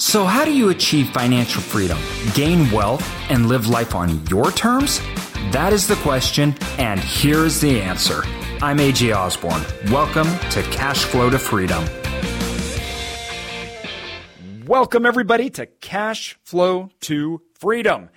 So, how do you achieve financial freedom, gain wealth, and live life on your terms? That is the question, and here is the answer. I'm AJ Osborne. Welcome to Cash Flow to Freedom. Welcome, everybody, to Cash Flow to Freedom.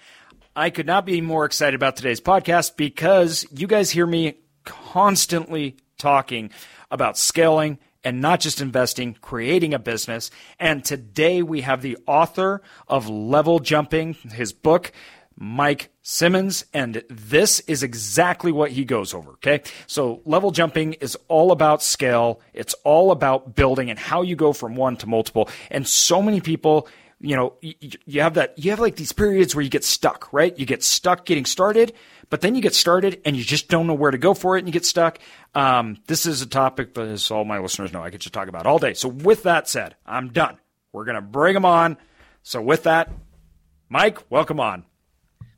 I could not be more excited about today's podcast because you guys hear me constantly talking about scaling and not just investing, creating a business. And today we have the author of Level Jumping, his book, Mike Simmons, and this is exactly what he goes over. Okay. So level jumping is all about scale. It's all about building and how you go from one to multiple. And so many people, you know, you, you have that, you have like these periods where you get stuck, right? You get stuck getting started but then you get started and you just don't know where to go for it and you get stuck. Um, this is a topic, but as all my listeners know, I could just talk about all day. So with that said, I'm done. We're going to bring them on. So with that, Mike, welcome on.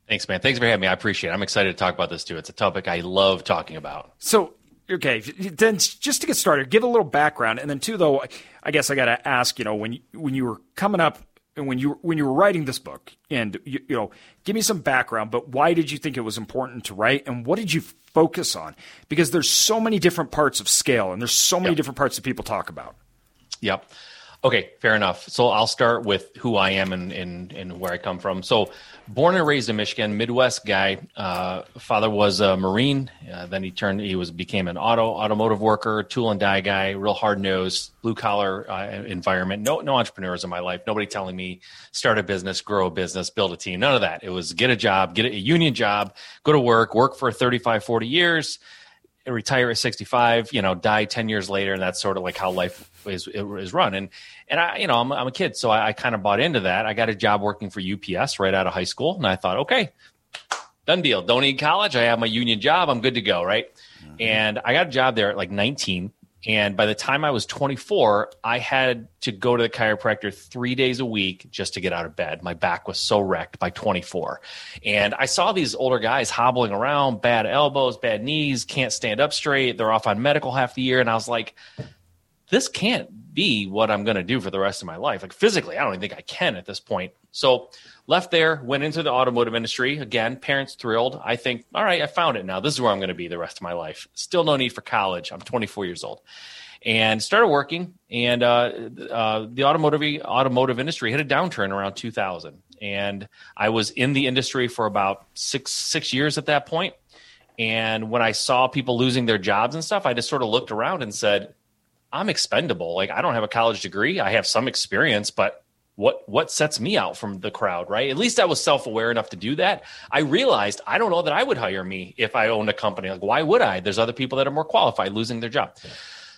Thanks, man. Thanks for having me. I appreciate it. I'm excited to talk about this too. It's a topic I love talking about. So, okay, then just to get started, give a little background, and then two, though, I guess I got to ask, you know, when you, when you were coming up and when you when you were writing this book and you, you, know give me some background but why did you think it was important to write and what did you focus on because there's so many different parts of scale and there's so many yep. different parts that people talk about yep Okay, fair enough. So I'll start with who I am and, and, and where I come from. So, born and raised in Michigan, Midwest guy. Uh, father was a Marine. Uh, then he turned. He was became an auto automotive worker, tool and die guy, real hard nosed, blue collar uh, environment. No no entrepreneurs in my life. Nobody telling me start a business, grow a business, build a team. None of that. It was get a job, get a union job, go to work, work for 35, 40 years retire at 65 you know die 10 years later and that's sort of like how life is is run and and i you know i'm, I'm a kid so i, I kind of bought into that i got a job working for ups right out of high school and i thought okay done deal don't need college i have my union job i'm good to go right mm-hmm. and i got a job there at like 19 and by the time I was 24, I had to go to the chiropractor three days a week just to get out of bed. My back was so wrecked by 24. And I saw these older guys hobbling around, bad elbows, bad knees, can't stand up straight. They're off on medical half the year. And I was like, this can't be what I'm going to do for the rest of my life. Like physically, I don't even think I can at this point. So left there, went into the automotive industry. Again, parents thrilled. I think, all right, I found it now. This is where I'm going to be the rest of my life. Still no need for college. I'm 24 years old. And started working, and uh, uh, the automotive automotive industry hit a downturn around 2000. And I was in the industry for about six six years at that point. And when I saw people losing their jobs and stuff, I just sort of looked around and said, I'm expendable. Like I don't have a college degree. I have some experience, but what what sets me out from the crowd right? At least i was self-aware enough to do that. I realized i don't know that i would hire me if i owned a company. Like why would i? There's other people that are more qualified losing their job.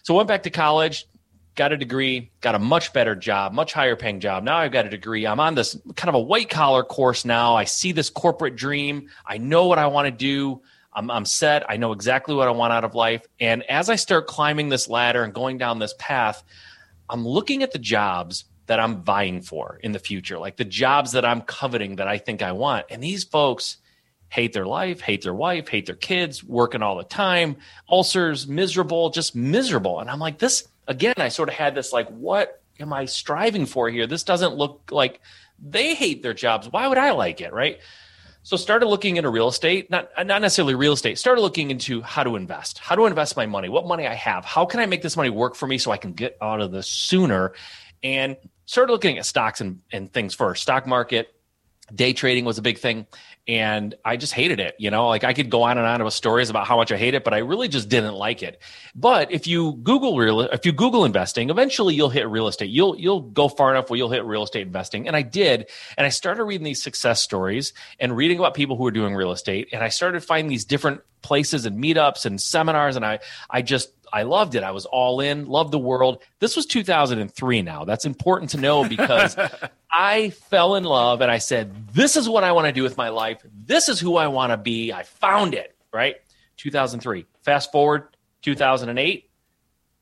So went back to college got a degree got a much better job much higher paying job. Now i've got a degree. I'm on this kind of a white collar course now. I see this corporate dream. I know what i want to do I'm, I'm set i know exactly what i want out of life and as i start climbing this ladder and going down this path i'm looking at the jobs that I'm vying for in the future, like the jobs that I'm coveting that I think I want. And these folks hate their life, hate their wife, hate their kids, working all the time, ulcers, miserable, just miserable. And I'm like, this again, I sort of had this like, what am I striving for here? This doesn't look like they hate their jobs. Why would I like it? Right. So started looking into real estate, not not necessarily real estate. Started looking into how to invest, how to invest my money, what money I have, how can I make this money work for me so I can get out of this sooner. And started looking at stocks and, and things first. Stock market, day trading was a big thing and i just hated it you know? Like i could go on and on with stories about how much i hate it but i really just didn't like it. But if you google real if you google investing eventually you'll hit real estate. You'll you'll go far enough where you'll hit real estate investing. And i did and i started reading these success stories and reading about people who are doing real estate and i started finding these different places and meetups and seminars and i i just I loved it. I was all in, loved the world. This was 2003 now. That's important to know because I fell in love and I said, This is what I want to do with my life. This is who I want to be. I found it, right? 2003. Fast forward 2008.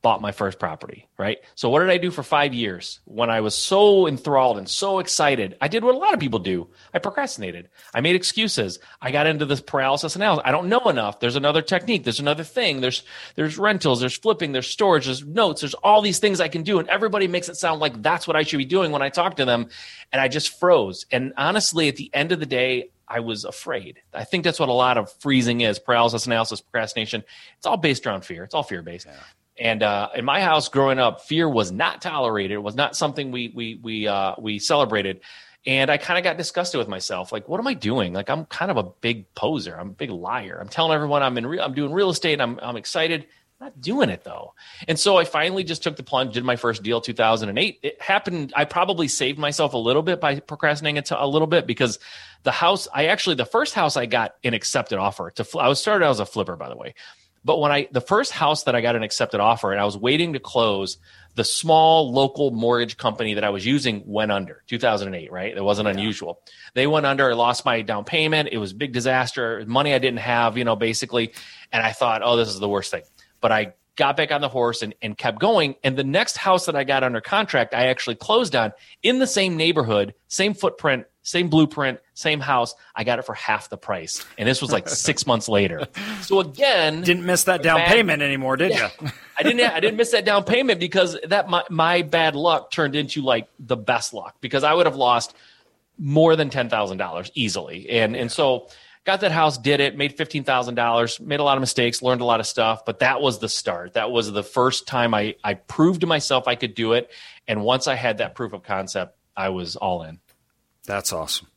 Bought my first property, right? So what did I do for five years when I was so enthralled and so excited? I did what a lot of people do. I procrastinated. I made excuses. I got into this paralysis analysis. I don't know enough. There's another technique. There's another thing. There's there's rentals. There's flipping. There's storage. There's notes. There's all these things I can do, and everybody makes it sound like that's what I should be doing when I talk to them, and I just froze. And honestly, at the end of the day, I was afraid. I think that's what a lot of freezing is paralysis analysis, procrastination. It's all based around fear. It's all fear based. Yeah. And uh, in my house growing up, fear was not tolerated. It was not something we we we uh, we celebrated. And I kind of got disgusted with myself. Like, what am I doing? Like, I'm kind of a big poser. I'm a big liar. I'm telling everyone I'm in. Re- I'm doing real estate. I'm I'm excited. I'm not doing it though. And so I finally just took the plunge. Did my first deal 2008. It happened. I probably saved myself a little bit by procrastinating it a little bit because the house. I actually the first house I got an accepted offer to. I was started out as a flipper, by the way. But when I, the first house that I got an accepted offer and I was waiting to close, the small local mortgage company that I was using went under 2008, right? It wasn't yeah. unusual. They went under. I lost my down payment. It was a big disaster. Money I didn't have, you know, basically. And I thought, oh, this is the worst thing. But I got back on the horse and, and kept going. And the next house that I got under contract, I actually closed on in the same neighborhood, same footprint, same blueprint, same house. I got it for half the price. And this was like six months later. So again, didn't miss that down bad, payment anymore, did yeah, you? I didn't, I didn't miss that down payment because that my, my bad luck turned into like the best luck because I would have lost more than $10,000 easily. And, and so got that house, did it, made $15,000, made a lot of mistakes, learned a lot of stuff, but that was the start. That was the first time I, I proved to myself I could do it. And once I had that proof of concept, I was all in. That's awesome.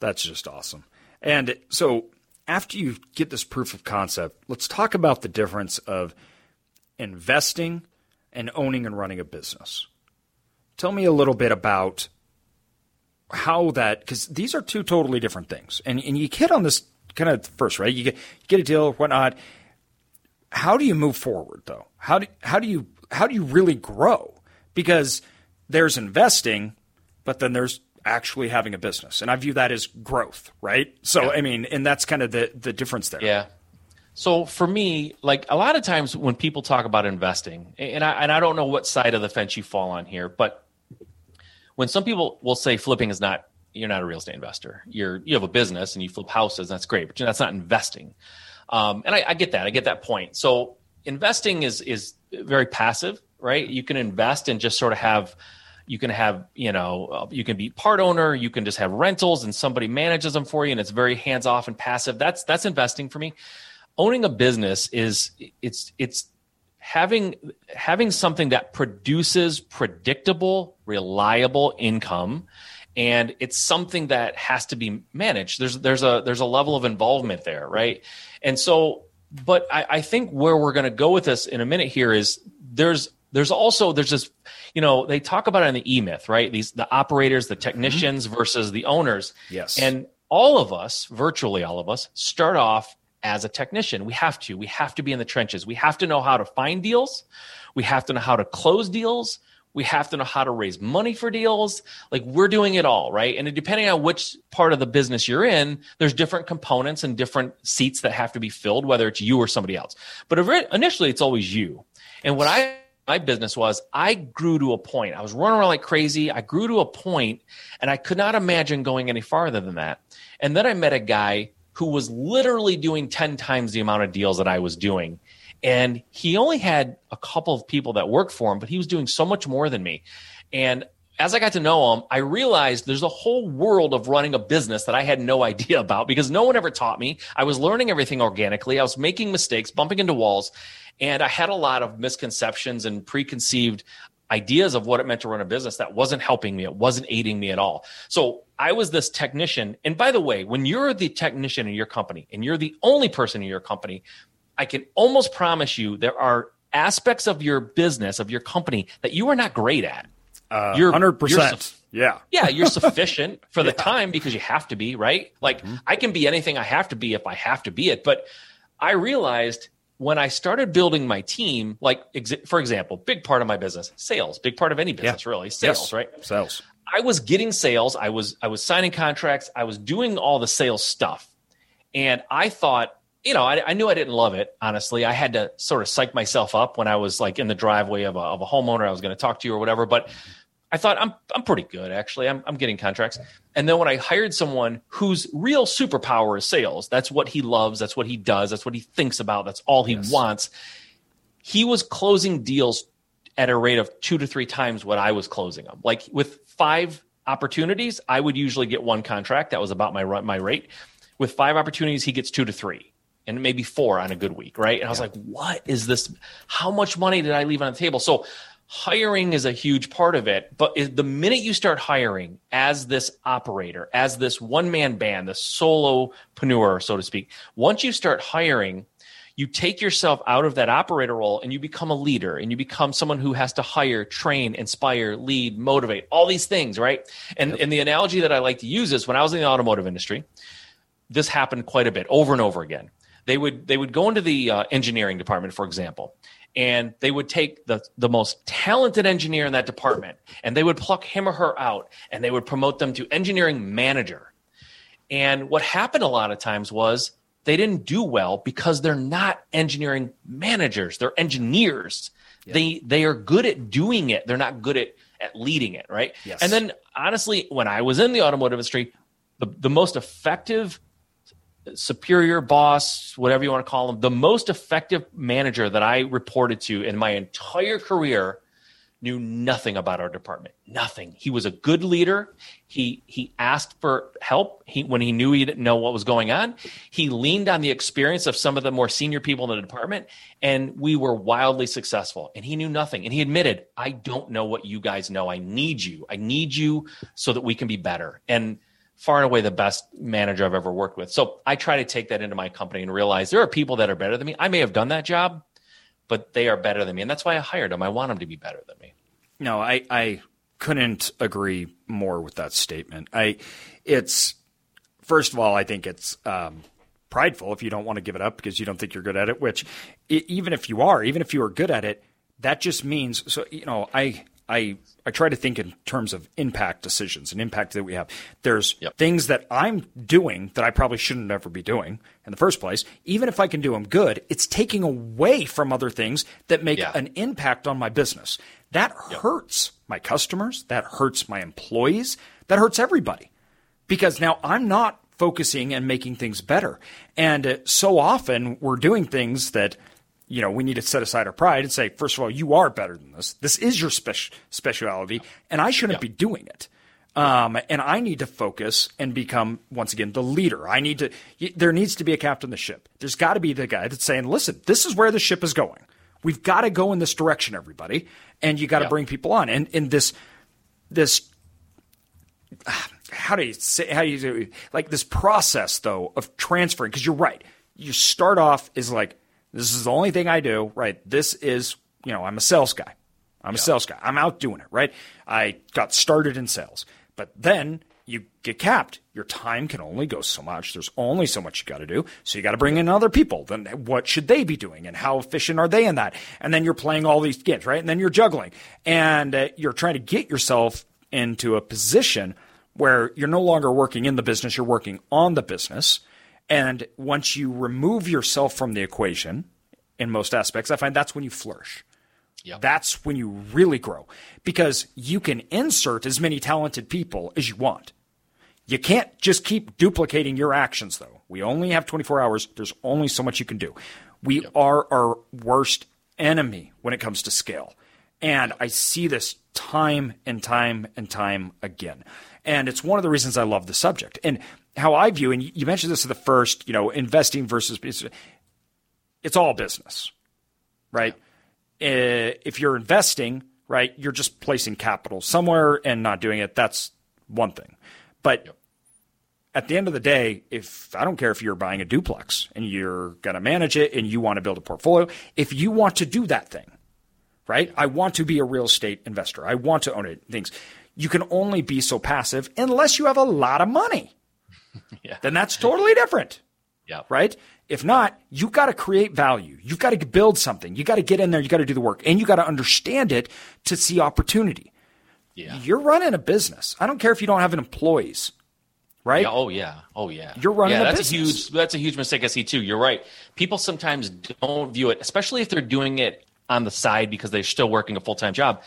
That's just awesome. And so after you get this proof of concept, let's talk about the difference of investing and owning and running a business. Tell me a little bit about how that because these are two totally different things. And and you hit on this kind of first, right? You get you get a deal, or whatnot. How do you move forward though? How do how do you how do you really grow? Because there's investing, but then there's actually having a business, and I view that as growth, right? So yeah. I mean, and that's kind of the the difference there. Yeah. So for me, like a lot of times when people talk about investing, and I and I don't know what side of the fence you fall on here, but when some people will say flipping is not you're not a real estate investor. You're you have a business and you flip houses. That's great, but that's not investing. Um, and I, I, get that. I get that point. So investing is is very passive, right? You can invest and just sort of have. You can have, you know, uh, you can be part owner. You can just have rentals, and somebody manages them for you, and it's very hands off and passive. That's that's investing for me. Owning a business is it's it's having having something that produces predictable, reliable income and it's something that has to be managed. There's there's a there's a level of involvement there, right? And so, but I, I think where we're going to go with this in a minute here is there's there's also there's this you know they talk about it in the e-myth right these the operators the technicians mm-hmm. versus the owners yes and all of us virtually all of us start off as a technician we have to we have to be in the trenches we have to know how to find deals we have to know how to close deals we have to know how to raise money for deals. Like we're doing it all, right? And depending on which part of the business you're in, there's different components and different seats that have to be filled, whether it's you or somebody else. But initially, it's always you. And what I my business was I grew to a point. I was running around like crazy. I grew to a point and I could not imagine going any farther than that. And then I met a guy who was literally doing 10 times the amount of deals that I was doing and he only had a couple of people that worked for him, but he was doing so much more than me. And as I got to know him, I realized there's a whole world of running a business that I had no idea about because no one ever taught me. I was learning everything organically. I was making mistakes, bumping into walls, and I had a lot of misconceptions and preconceived ideas of what it meant to run a business that wasn't helping me. It wasn't aiding me at all. So I was this technician. And by the way, when you're the technician in your company and you're the only person in your company, I can almost promise you there are aspects of your business, of your company, that you are not great at. Uh, you're 100%. You're su- yeah. Yeah. You're sufficient for the yeah. time because you have to be, right? Like mm-hmm. I can be anything I have to be if I have to be it. But I realized when I started building my team, like ex- for example, big part of my business, sales, big part of any business, yeah. really, sales, yes. right? Sales. I was getting sales. I was I was signing contracts. I was doing all the sales stuff, and I thought you know, I, I, knew I didn't love it. Honestly, I had to sort of psych myself up when I was like in the driveway of a, of a homeowner I was going to talk to you or whatever. But I thought I'm I'm pretty good actually. I'm I'm getting contracts. And then when I hired someone whose real superpower is sales, that's what he loves, that's what he does, that's what he thinks about, that's all he yes. wants. He was closing deals at a rate of 2 to 3 times what I was closing them. Like with 5 opportunities, I would usually get one contract. That was about my my rate. With 5 opportunities, he gets 2 to 3 and maybe 4 on a good week, right? And I was yeah. like, "What is this? How much money did I leave on the table?" So hiring is a huge part of it but the minute you start hiring as this operator as this one man band the solopreneur so to speak once you start hiring you take yourself out of that operator role and you become a leader and you become someone who has to hire train inspire lead motivate all these things right and yep. and the analogy that i like to use is when i was in the automotive industry this happened quite a bit over and over again they would they would go into the uh, engineering department for example and they would take the, the most talented engineer in that department and they would pluck him or her out and they would promote them to engineering manager. And what happened a lot of times was they didn't do well because they're not engineering managers, they're engineers. They they are good at doing it. They're not good at at leading it, right? Yes. And then honestly, when I was in the automotive industry, the, the most effective superior boss, whatever you want to call him, the most effective manager that I reported to in my entire career knew nothing about our department. Nothing. He was a good leader. He he asked for help he, when he knew he didn't know what was going on. He leaned on the experience of some of the more senior people in the department, and we were wildly successful. And he knew nothing. And he admitted, "I don't know what you guys know. I need you. I need you so that we can be better." And far and away the best manager I've ever worked with. So I try to take that into my company and realize there are people that are better than me. I may have done that job, but they are better than me. And that's why I hired them. I want them to be better than me. No, I, I couldn't agree more with that statement. I, it's, first of all, I think it's, um, prideful if you don't want to give it up because you don't think you're good at it, which even if you are, even if you are good at it, that just means, so, you know, I, I I try to think in terms of impact decisions and impact that we have. There's yep. things that I'm doing that I probably shouldn't ever be doing in the first place. Even if I can do them good, it's taking away from other things that make yeah. an impact on my business. That yep. hurts my customers. That hurts my employees. That hurts everybody because now I'm not focusing and making things better. And uh, so often we're doing things that – you know, we need to set aside our pride and say, first of all, you are better than this. This is your speci- speciality, and I shouldn't yeah. be doing it. Um, and I need to focus and become once again the leader. I need to. There needs to be a captain of the ship. There's got to be the guy that's saying, "Listen, this is where the ship is going. We've got to go in this direction, everybody, and you got to yeah. bring people on." And in this, this, how do you say? How do you do? Like this process though of transferring? Because you're right. You start off is like this is the only thing I do, right? This is, you know, I'm a sales guy. I'm yeah. a sales guy. I'm out doing it, right? I got started in sales. But then you get capped. Your time can only go so much. There's only so much you got to do. So you got to bring in other people. Then what should they be doing and how efficient are they in that? And then you're playing all these games, right? And then you're juggling and uh, you're trying to get yourself into a position where you're no longer working in the business, you're working on the business. And once you remove yourself from the equation in most aspects, I find that's when you flourish. Yep. That's when you really grow because you can insert as many talented people as you want. You can't just keep duplicating your actions, though. We only have 24 hours. There's only so much you can do. We yep. are our worst enemy when it comes to scale. And I see this time and time and time again. And it's one of the reasons I love the subject. And how I view, and you mentioned this in the first, you know, investing versus business, it's all business, right? Uh, if you're investing, right, you're just placing capital somewhere and not doing it. That's one thing. But yep. at the end of the day, if I don't care if you're buying a duplex and you're going to manage it and you want to build a portfolio, if you want to do that thing, right? I want to be a real estate investor. I want to own it, things. You can only be so passive unless you have a lot of money yeah. then that's totally different. Yeah. Right? If not, you've got to create value. You've got to build something. You got to get in there. You got to do the work and you got to understand it to see opportunity. Yeah. You're running a business. I don't care if you don't have employees, right? Yeah, oh yeah, oh yeah. You're running yeah, a that's business. a huge that's a huge mistake I see too. You're right. People sometimes don't view it, especially if they're doing it on the side because they're still working a full time job.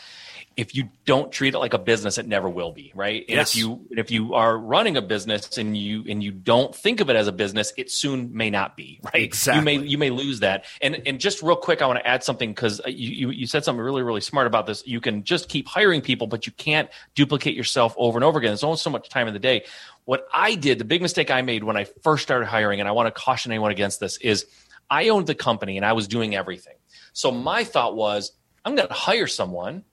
If you don't treat it like a business, it never will be, right? And Yes. if you if you are running a business and you and you don't think of it as a business, it soon may not be, right? Exactly. You may you may lose that. And and just real quick, I want to add something because uh, you, you you said something really really smart about this. You can just keep hiring people, but you can't duplicate yourself over and over again. There's only so much time in the day. What I did, the big mistake I made when I first started hiring, and I want to caution anyone against this, is I owned the company and I was doing everything. So my thought was, I'm going to hire someone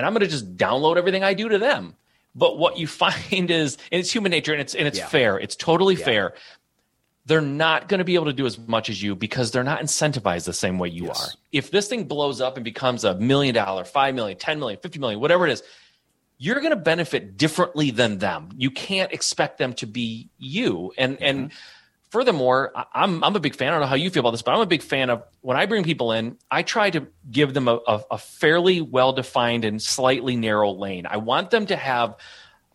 and I'm going to just download everything I do to them. But what you find is, and it's human nature, and it's and it's Yeah. fair. It's totally fair. They're not going to be able to do as much as you because they're not incentivized the same way you Yes. are. If this thing blows up and becomes a million dollar, five million, ten million, fifty million, whatever it is, you're going to benefit differently than them. You can't expect them to be you. And and mm-hmm. Furthermore, I'm I'm a big fan. I don't know how you feel about this, but I'm a big fan of when I bring people in. I try to give them a, a, a fairly well defined and slightly narrow lane. I want them to have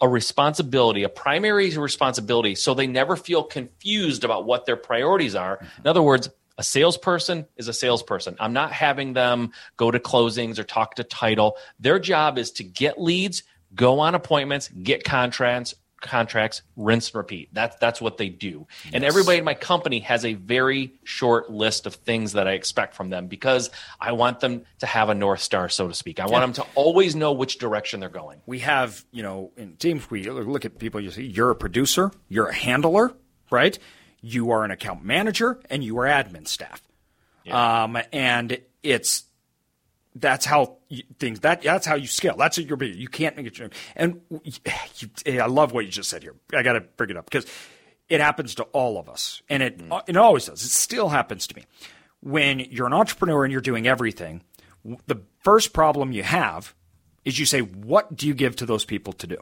a responsibility, a primary responsibility, so they never feel confused about what their priorities are. Mm-hmm. In other words, a salesperson is a salesperson. I'm not having them go to closings or talk to title. Their job is to get leads, go on appointments, get contracts, contracts, rinse and repeat. That's that's what they do. And everybody in my company has a very short list of things that I expect from them because I want them to have a north star, so to speak. I want them to always know which direction they're going. we have, you know, in teams, we look at people, you see, you're a producer, you're a handler, right? You are an account manager, and you are admin staff. Um, and it's, that's how you, things, that, that's how you scale. That's what you're, you can't make it, and you, I love what you just said here. I got to bring it up because it happens to all of us, and it, mm-hmm. uh, it always does. It still happens to me. When you're an entrepreneur and you're doing everything, the first problem you have is you say, what do you give to those people to do?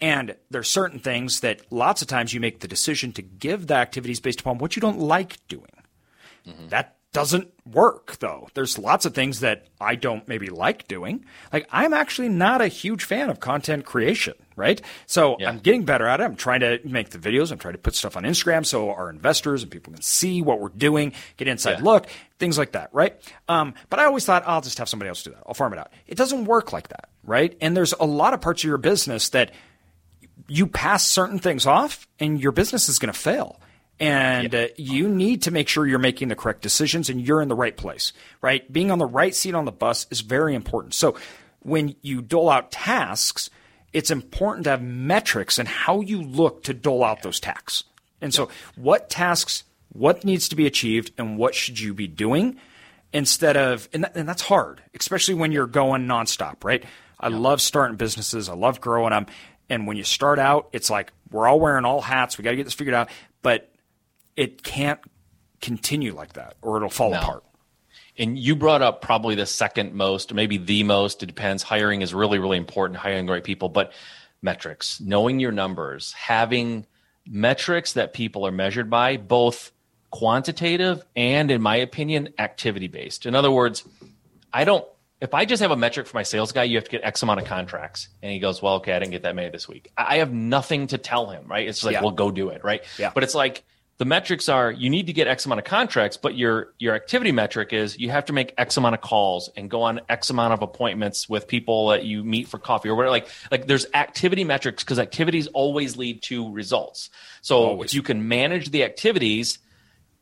And there's certain things that lots of times you make the decision to give the activities based upon what you don't like doing. Mm-hmm. That doesn't work though. There's lots of things that I don't maybe like doing. Like I'm actually not a huge fan of content creation, right? So Yeah. I'm getting better at it. I'm trying to make the videos. I'm trying to put stuff on Instagram so our investors and people can see what we're doing, get inside Yeah. look, things like that, right? Um, but I always thought I'll just have somebody else do that. I'll farm it out. It doesn't work like that, right? And there's a lot of parts of your business that you pass certain things off and your business is going to fail. And uh, you need to make sure you're making the correct decisions and you're in the right place, right? Being on the right seat on the bus is very important. So when you dole out tasks, it's important to have metrics and how you look to dole out those tasks. And so what tasks, what needs to be achieved and what should you be doing instead of, and, that, and that's hard, especially when you're going nonstop, right? I love starting businesses. I love growing them. And when you start out, it's like we're all wearing all hats. We got to get this figured out, but it can't continue like that or it'll fall No. apart. And you brought up probably the second most, maybe the most. It depends. Hiring is really, really important, hiring the right people, but metrics, knowing your numbers, having metrics that people are measured by, both quantitative and, in my opinion, activity based. In other words, I don't, if I just have a metric for my sales guy, you have to get X amount of contracts. And he goes, well, okay, I didn't get that many this week. I have nothing to tell him, right? It's like, Yeah. well, go do it, right? Yeah. But it's like, the metrics are you need to get X amount of contracts, but your your activity metric is you have to make X amount of calls and go on X amount of appointments with people that you meet for coffee or whatever. Like like there's activity metrics because activities always lead to results. So Always. if you can manage the activities,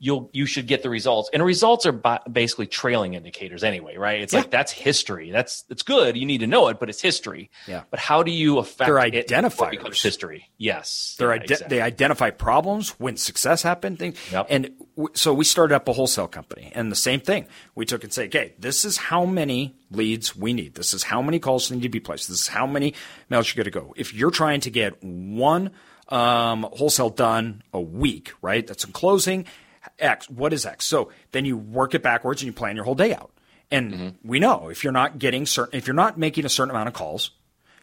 you'll you should get the results. And results are ba- basically trailing indicators anyway, right? It's Yeah. like that's history. That's it's good. You need to know it, but it's history. Yeah. But how do you affect They're identifiers. becomes history? Yes. They're Yeah, ide- exactly. They identify problems when success happened. Things. Yep. And w- so we started up a wholesale company, and the same thing. We took and say, okay, this is how many leads we need. This is how many calls need to be placed. This is how many mails you got to go. If you're trying to get one um, wholesale done a week, right? That's in closing. X. What is X? So then you work it backwards and you plan your whole day out. And mm-hmm. we know if you're not getting certain, if you're not making a certain amount of calls,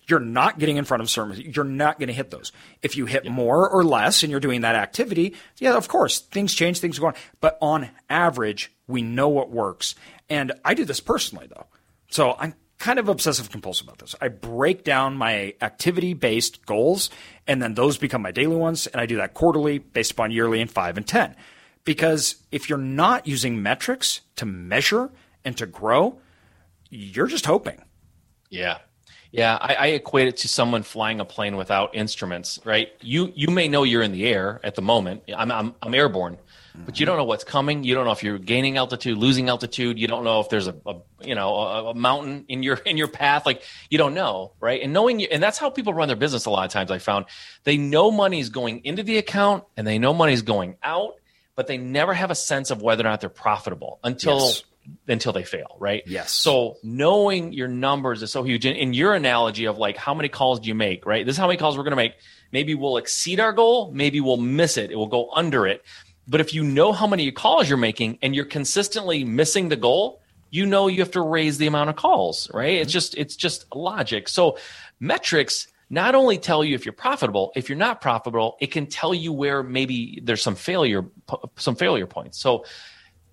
you're not getting in front of certain, you're not going to hit those. If you hit more or less and you're doing that activity, yeah, of course, things change, things go on. But on average, we know what works. And I do this personally though. So I'm kind of obsessive compulsive about this. I break down my activity based goals, and then those become my daily ones. And I do that quarterly based upon yearly and five and 10. Because if you're not using metrics to measure and to grow, you're just hoping. Yeah. Yeah, I, I, equate it to someone flying a plane without instruments, right? You you may know you're in the air at the moment. I'm I'm, I'm airborne, but you don't know what's coming. You don't know if you're gaining altitude, losing altitude. You don't know if there's a, a you know a, a, mountain in your in your path. Like you don't know, right? And knowing, you, and that's how people run their business. A lot of times, I found they know money's going into the account and they know money's going out, but they never have a sense of whether or not they're profitable until. Yes. Until they fail, right? Yes. So knowing your numbers is so huge. In, in your analogy of like how many calls do you make, right? This is how many calls we're going to make. Maybe we'll exceed our goal. Maybe we'll miss it. It will go under it but if you know how many calls you're making and you're consistently missing the goal, you know you have to raise the amount of calls, right? It's mm-hmm. just it's just logic. So metrics not only tell you if you're profitable, if you're not profitable, it can tell you where maybe there's some failure some failure points. So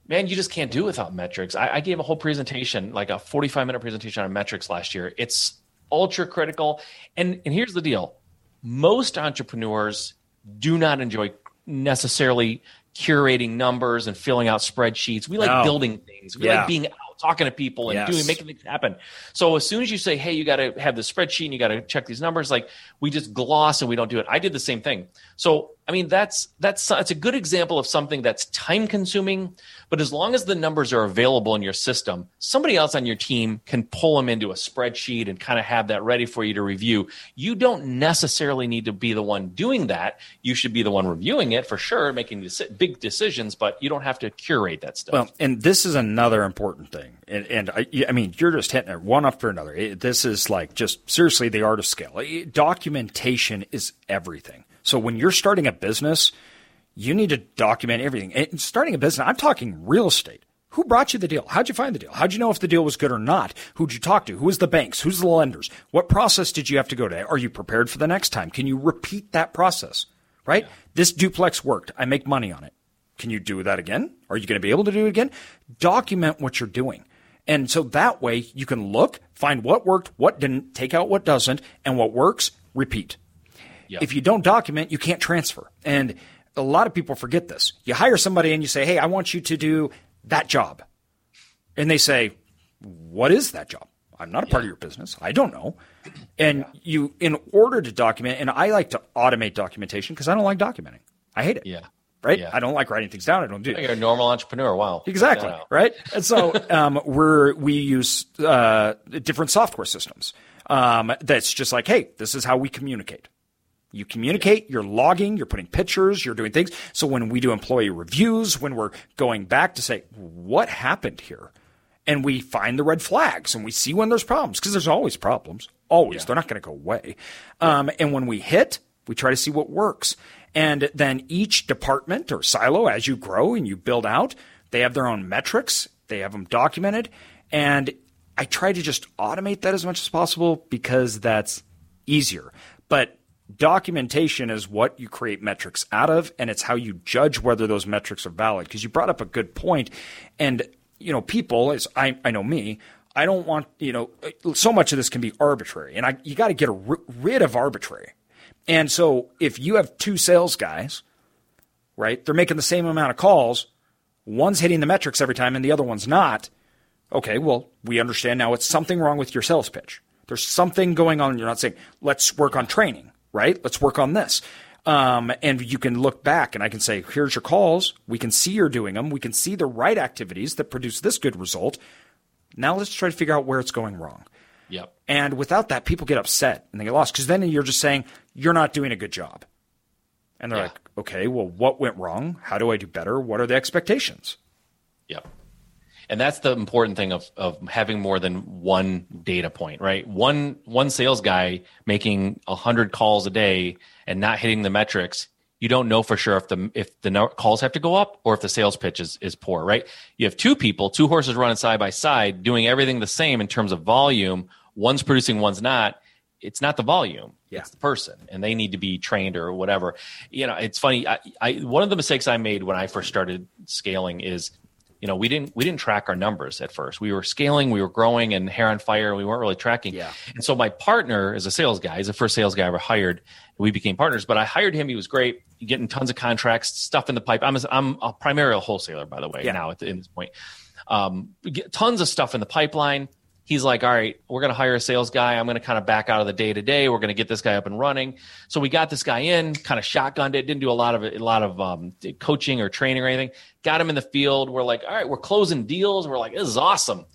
man, you just can't do without metrics. I, I gave a whole presentation, like a 45 minute presentation on metrics last year. It's ultra critical. And and here's the deal. Most entrepreneurs do not enjoy necessarily curating numbers and filling out spreadsheets. We like no. building things. We yeah. like being out, talking to people and yes. doing making things happen. So as soon as you say, "Hey, you got to have the spreadsheet and you got to check these numbers," like we just gloss and we don't do it. I did the same thing. So I mean, that's that's that's a good example of something that's time consuming, but as long as the numbers are available in your system, somebody else on your team can pull them into a spreadsheet and kind of have that ready for you to review. You don't necessarily need to be the one doing that. You should be the one reviewing it for sure, making big decisions, but you don't have to curate that stuff. Well, and this is another important thing. And, and I, I mean, you're just hitting it one after another. It, this is like just seriously the art of scale. Documentation is everything. So when you're starting a business, you need to document everything. And starting a business, I'm talking real estate. Who brought you the deal? How'd you find the deal? How'd you know if the deal was good or not? Who'd you talk to? Who was the banks? Who's the lenders? What process did you have to go to? Are you prepared for the next time? Can you repeat that process? Right? Yeah. This duplex worked. I make money on it. Can you do that again? Are you going to be able to do it again? Document what you're doing. And so that way you can look, find what worked, what didn't, take out what doesn't, and what works, repeat. If you don't document, you can't transfer. And a lot of people forget this. You hire somebody and you say, Hey, I want you to do that job. And they say, What is that job? I'm not a yeah. part of your business. I don't know. And yeah. you, in order to document, and I like to automate documentation because I don't like documenting. I hate it. Yeah. Right. Yeah. I don't like writing things down. I don't do. You're a normal entrepreneur. Wow. Exactly. Right. And so um, we're we use uh, different software systems. Um, that's just like, hey, this is how we communicate. You communicate, you're logging, you're putting pictures, you're doing things. So when we do employee reviews, when we're going back to say, what happened here? And we find the red flags and we see when there's problems because there's always problems. Always. Yeah. They're not going to go away. Um, and when we hit, we try to see what works. And then each department or silo, as you grow and you build out, they have their own metrics. They have them documented. And I try to just automate that as much as possible because that's easier. But documentation is what you create metrics out of and it's how you judge whether those metrics are valid because you brought up a good point. And you know people as I, I know me i don't want you know so much of this can be arbitrary and I, you got to get rid of arbitrary. And so if you have two sales guys right they're making the same amount of calls one's hitting the metrics every time and the other one's not okay well we understand now it's something wrong with your sales pitch. There's something going on you're not saying let's work on training right? Let's work on this. Um, and you can look back and I can say, here's your calls. We can see you're doing them. We can see the right activities that produce this good result. Now let's try to figure out where it's going wrong. Yep. And without that, people get upset and they get lost because then you're just saying, you're not doing a good job. And they're yeah. like, okay, well, what went wrong? How do I do better? What are the expectations? Yep and that's the important thing of of having more than one data point right? One one sales guy making 100 calls a day and not hitting the metrics you don't know for sure if the if the calls have to go up or if the sales pitch is, is poor right? You have two people two horses running side by side doing everything the same in terms of volume. One's producing one's not. It's not the volume. Yeah. it's the person and they need to be trained or whatever. You know it's funny I, I one of the mistakes i made when i first started scaling is You know, we didn't we didn't track our numbers at first. We were scaling, we were growing, and hair on fire. We weren't really tracking. Yeah. And so my partner is a sales guy. He's the first sales guy I ever hired. We became partners, but I hired him. He was great, getting tons of contracts, stuff in the pipe. I'm a, I'm a primarily a wholesaler, by the way. Yeah. Now at, the, in this point, um, tons of stuff in the pipeline he's like, all right, we're going to hire a sales guy. I'm going to kind of back out of the day to day. We're going to get this guy up and running. So we got this guy in, kind of shotgunned it, didn't do a lot of a lot of um, coaching or training or anything. Got him in the field. We're like, all right, we're closing deals. We're like, this is awesome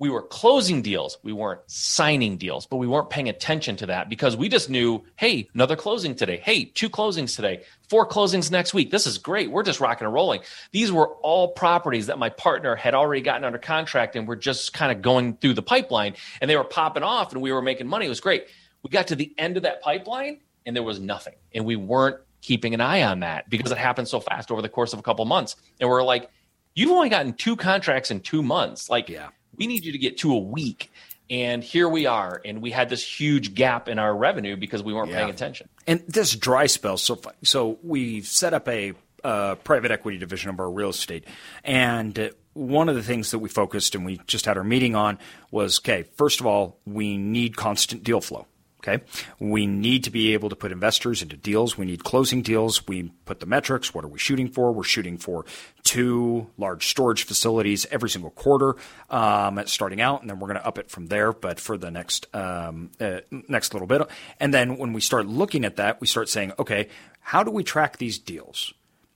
we were closing deals. We weren't signing deals, but we weren't paying attention to that because we just knew, hey, another closing today. Hey, two closings today, four closings next week. This is great. We're just rocking and rolling. These were all properties that my partner had already gotten under contract and we're just kind of going through the pipeline and they were popping off and we were making money. It was great. We got to the end of that pipeline and there was nothing. And we weren't keeping an eye on that because it happened so fast over the course of a couple months. And we're like, you've only gotten two contracts in two months. Like, yeah we need you to get to a week. And here we are, and we had this huge gap in our revenue because we weren't Yeah. paying attention. And this dry spell so. So we've set up a uh, private equity division of our real estate, and uh, one of the things that we focused and we just had our meeting on was okay. First of all, we need constant deal flow. Okay, we need to be able to put investors into deals. We need closing deals. We put the metrics. What are we shooting for? We're shooting for two large storage facilities every single quarter, um, starting out, and then we're going to up it from there. But for the next um, uh, next little bit, and then when we start looking at that, we start saying, okay, how do we track these deals?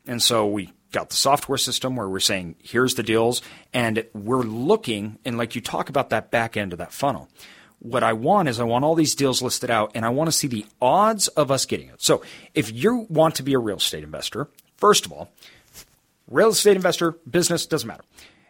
And so we got the software system where we're saying, here's the deals, and we're looking, and like you talk about that back end of that funnel. What I want is I want all these deals listed out, and I want to see the odds of us getting it. So if you want to be a real estate investor, first of all, real estate investor, business, doesn't matter.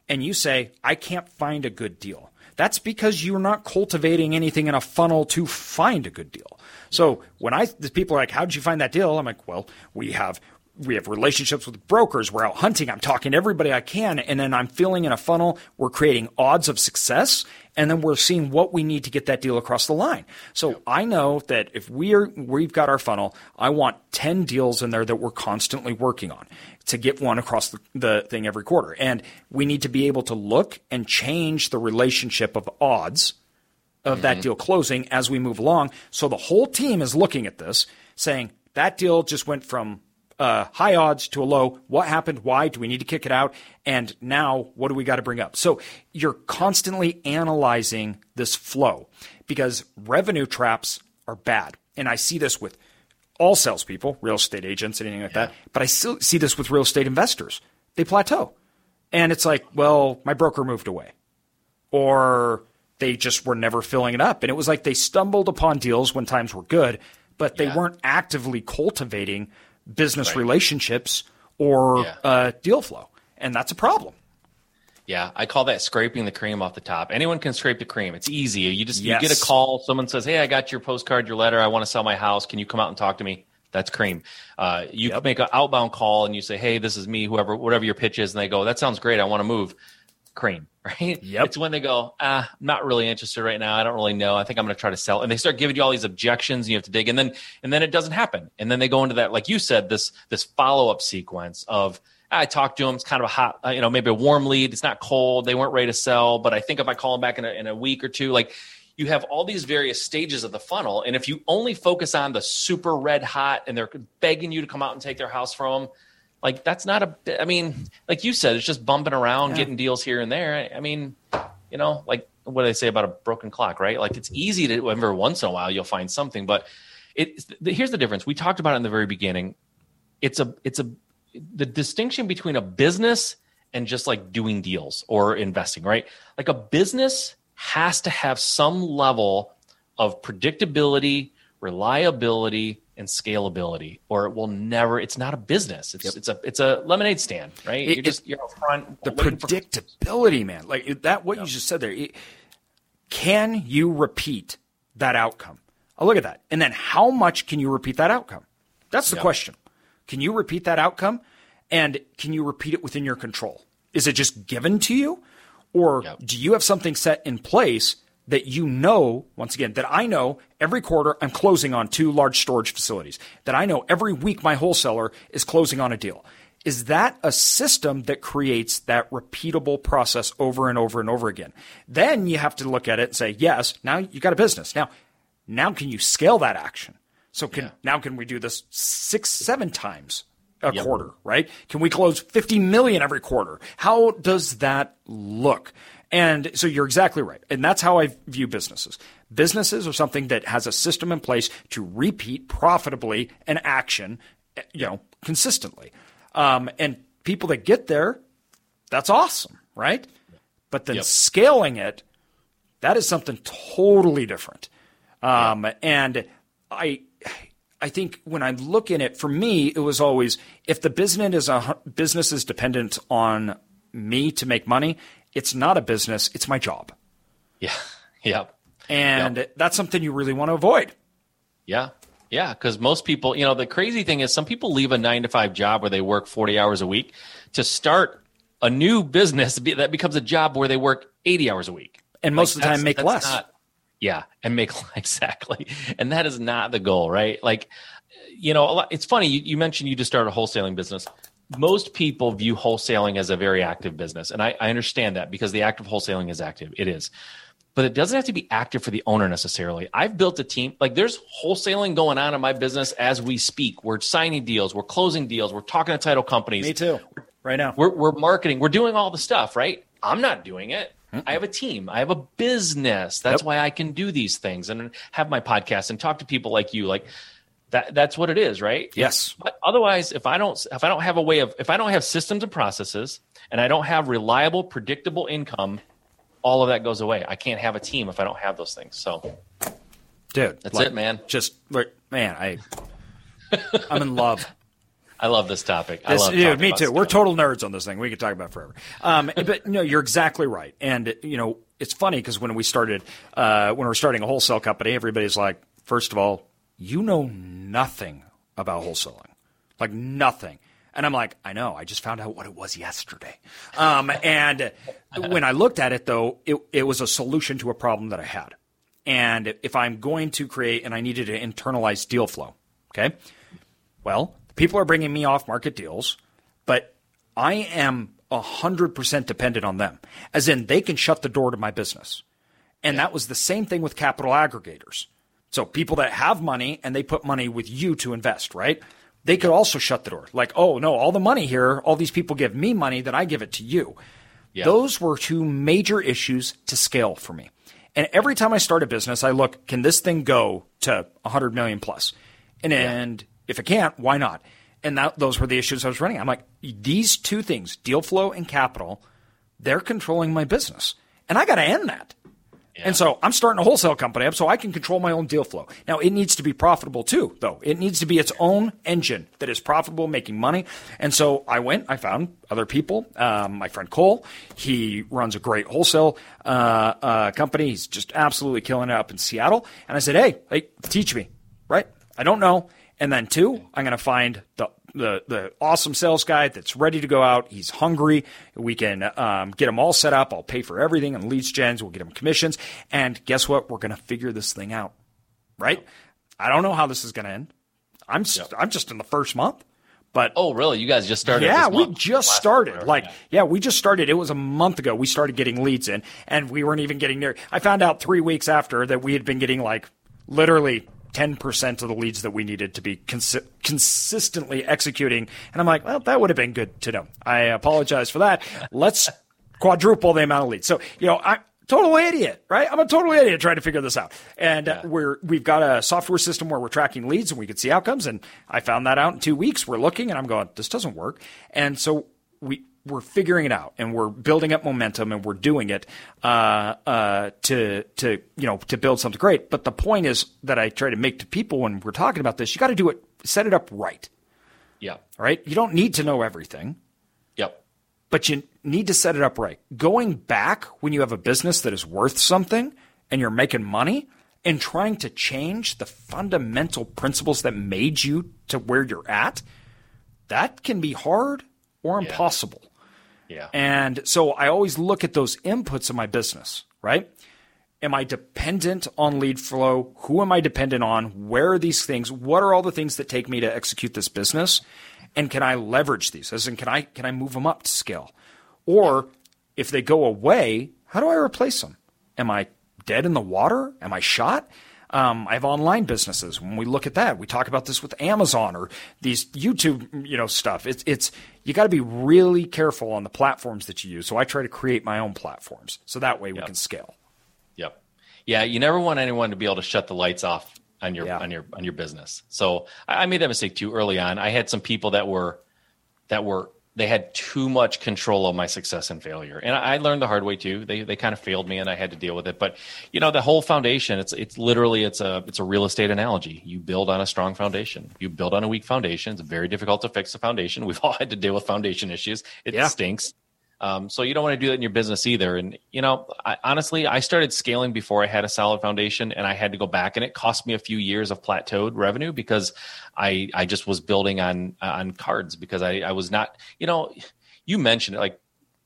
And you say, I can't find a good deal. That's because you're not cultivating anything in a funnel to find a good deal. So when I, the people are like, how did you find that deal? I'm like, well, we have, we have relationships with brokers. We're out hunting. I'm talking to everybody I can. And then I'm filling in a funnel. We're creating odds of success. And then we're seeing what we need to get that deal across the line. So I know that if we're, we've got our funnel, I want 10 deals in there that we're constantly working on to get one across the, the thing every quarter. And we need to be able to look and change the relationship of odds of that mm-hmm. deal closing as we move along. So the whole team is looking at this, saying that deal just went from uh, high odds to a low. What happened? Why? Do we need to kick it out? And now, what do we got to bring up? So you're constantly analyzing this flow because revenue traps are bad. And I see this with all salespeople, real estate agents, anything like that. But I still see this with real estate investors. They plateau. And it's like, well, my broker moved away or they just were never filling it up. And it was like they stumbled upon deals when times were good, but they Yeah. weren't actively cultivating business Right. relationships or Yeah. uh, deal flow. And that's a problem. Yeah, I call that scraping the cream off the top. Anyone can scrape the cream. It's easy. You just you get a call. Someone says, "Hey, I got your postcard, your letter. I want to sell my house. Can you come out and talk to me?" That's cream. Uh, you Yep. make an outbound call and you say, "Hey, this is me. Whoever, whatever your pitch is," and they go, "That sounds great. I want to move." Cream, right? Yep. It's when they go, "Ah, I'm not really interested right now. I don't really know. I think I'm going to try to sell," and they start giving you all these objections, and you have to dig, and then and then it doesn't happen, and then they go into that, like you said, this this follow up sequence of. I talked to them. It's kind of a hot, uh, you know, maybe a warm lead. It's not cold. They weren't ready to sell, but I think if I call them back in a, in a week or two, like you have all these various stages of the funnel. And if you only focus on the super red hot and they're begging you to come out and take their house from them, like that's not a, I mean, like you said, it's just bumping around, Yeah. getting deals here and there. I mean, you know, like what do they say about a broken clock, right? Like it's easy to, every once in a while, you'll find something, but it, here's the difference. We talked about it in the very beginning. It's a, it's a, the distinction between a business and just like doing deals or investing, right? Like a business has to have some level of predictability, reliability, and scalability, or it will never. It's not a business. It's it's a it's a lemonade stand, right? It- you're just you're up front. The waiting for- predictability, man. Like that, what you just said there. it- can you repeat that outcome? Oh, look at that. And then how much can you repeat that outcome? That's the Yeah. question. Can you repeat that outcome? And can you repeat it within your control? Is it just given to you? Or Yep. do you have something set in place that you know, once again, that I know every quarter I'm closing on two large storage facilities, that I know every week my wholesaler is closing on a deal? is that a system that creates that repeatable process over and over and over again? Then you have to look at it and say, yes, now you got a business. Now, now can you scale that action? So can, yeah. now can we do this six, seven times a yep. quarter, right? Can we close 50 million every quarter? How does that look? And so you're exactly right. And that's how I view businesses. Businesses are something that has a system in place to repeat profitably an action, you know, consistently. Um, and people that get there, that's awesome, right? But then yep. scaling it, that is something totally different. Um, and I, I think when I look in it, for me, it was always if the business is a business is dependent on me to make money, it's not a business; it's my job. Yeah. Yep. And yep. that's something you really want to avoid. Yeah. Yeah, because most people, you know, the crazy thing is some people leave a nine to five job where they work 40 hours a week to start a new business that becomes a job where they work 80 hours a week. And most like, of the time make less. Not, yeah, and make exactly. And that is not the goal, right? Like, you know, it's funny. You, you mentioned you just started a wholesaling business. Most people view wholesaling as a very active business. And I, I understand that because the act of wholesaling is active. It is but it doesn't have to be active for the owner necessarily. I've built a team, like there's wholesaling going on in my business as we speak. We're signing deals, we're closing deals, we're talking to title companies. Me too, right now. We're, we're marketing, we're doing all the stuff, right? I'm not doing it. I have a team, I have a business. That's yep. why I can do these things and have my podcast and talk to people like you. Like, that, that's what it is, right? Yes. But otherwise, if I don't if I don't have a way of if I don't have systems and processes and I don't have reliable, predictable income, all of that goes away. I can't have a team if I don't have those things. So, dude, that's like, it, man. Just man, I I'm in love. I love this topic. This, love dude, me too. We're total nerds on this thing. We could talk about forever. Um, but no, you're exactly right. And you know, it's funny because when we started, uh, when we're starting a wholesale company, everybody's like, first of all, you know nothing about wholesaling, like nothing. And I'm like, I know. I just found out what it was yesterday. Um, and when I looked at it, though, it, it was a solution to a problem that I had. And if I'm going to create, and I needed to internalize deal flow, okay? Well, people are bringing me off market deals, but I am 100% dependent on them, as in they can shut the door to my business. And that was the same thing with capital aggregators. So people that have money and they put money with you to invest, right? they could also shut the door. Like, oh no, all the money here, all these people give me money, then I give it to you. Yeah. Those were two major issues to scale for me. And every time I start a business, I look, can this thing go to 100 million plus? And, yeah. and if it can't, why not? And that, those were the issues I was running. I'm like, these two things, deal flow and capital, they're controlling my business. And I got to end that. And so I'm starting a wholesale company up so I can control my own deal flow. Now it needs to be profitable too, though. It needs to be its own engine that is profitable, making money. And so I went, I found other people. Um, my friend Cole, he runs a great wholesale uh, uh, company. He's just absolutely killing it up in Seattle. And I said, hey, hey, teach me, right? I don't know. And then two, I'm going to find the the the awesome sales guy that's ready to go out. He's hungry. We can um, get him all set up. I'll pay for everything and leads gens. We'll get him commissions. And guess what? We're going to figure this thing out, right? I don't know how this is going to end. I'm st- I'm just in the first month. But oh, really? You guys just started? Yeah, we just started. Like, yeah. yeah, we just started. It was a month ago. We started getting leads in, and we weren't even getting near. I found out three weeks after that we had been getting like literally 10% of the leads that we needed to be consi- consistently executing. And I'm like, well, that would have been good to know. I apologize for that. Let's quadruple the amount of leads. So, you know, I, total idiot, right? I'm a total idiot trying to figure this out. And uh, yeah. we're we've got a software system where we're tracking leads and we can see outcomes. And I found that out in two weeks. We're looking and I'm going, this doesn't work. And so we we're figuring it out and we're building up momentum and we're doing it uh, uh, to to you know to build something great. But the point is that I try to make to people when we're talking about this, you got to do it, set it up right. Yeah. Right. You don't need to know everything. Yep. But you need to set it up right. Going back when you have a business that is worth something and you're making money and trying to change the fundamental principles that made you to where you're at, that can be hard or impossible. Yeah. And so I always look at those inputs in my business, right? Am I dependent on lead flow? Who am I dependent on? Where are these things? What are all the things that take me to execute this business? And can I leverage these? As in, can I can I move them up to scale? Or if they go away, how do I replace them? Am I dead in the water? Am I shot? Um, I have online businesses. When we look at that, we talk about this with Amazon or these YouTube, you know, stuff. It's it's you got to be really careful on the platforms that you use. So I try to create my own platforms, so that way we Yep. can scale. Yep. Yeah, you never want anyone to be able to shut the lights off on your Yeah. on your on your business. So I, I made that mistake too early on. I had some people that were that were they had too much control of my success and failure, and I, learned the hard way too. They they kind of failed me, and I had to deal with it. But you know, the whole foundation it's it's literally it's a it's a real estate analogy. You build on a strong foundation. You build on a weak foundation. It's very difficult to fix a foundation. We've all had to deal with foundation issues. It Yeah. stinks. Um, so you don't want to do that in your business either. And you know, I, honestly, I started scaling before I had a solid foundation, and I had to go back, and it cost me a few years of plateaued revenue because I I just was building on on cards because I I was not you know you mentioned it like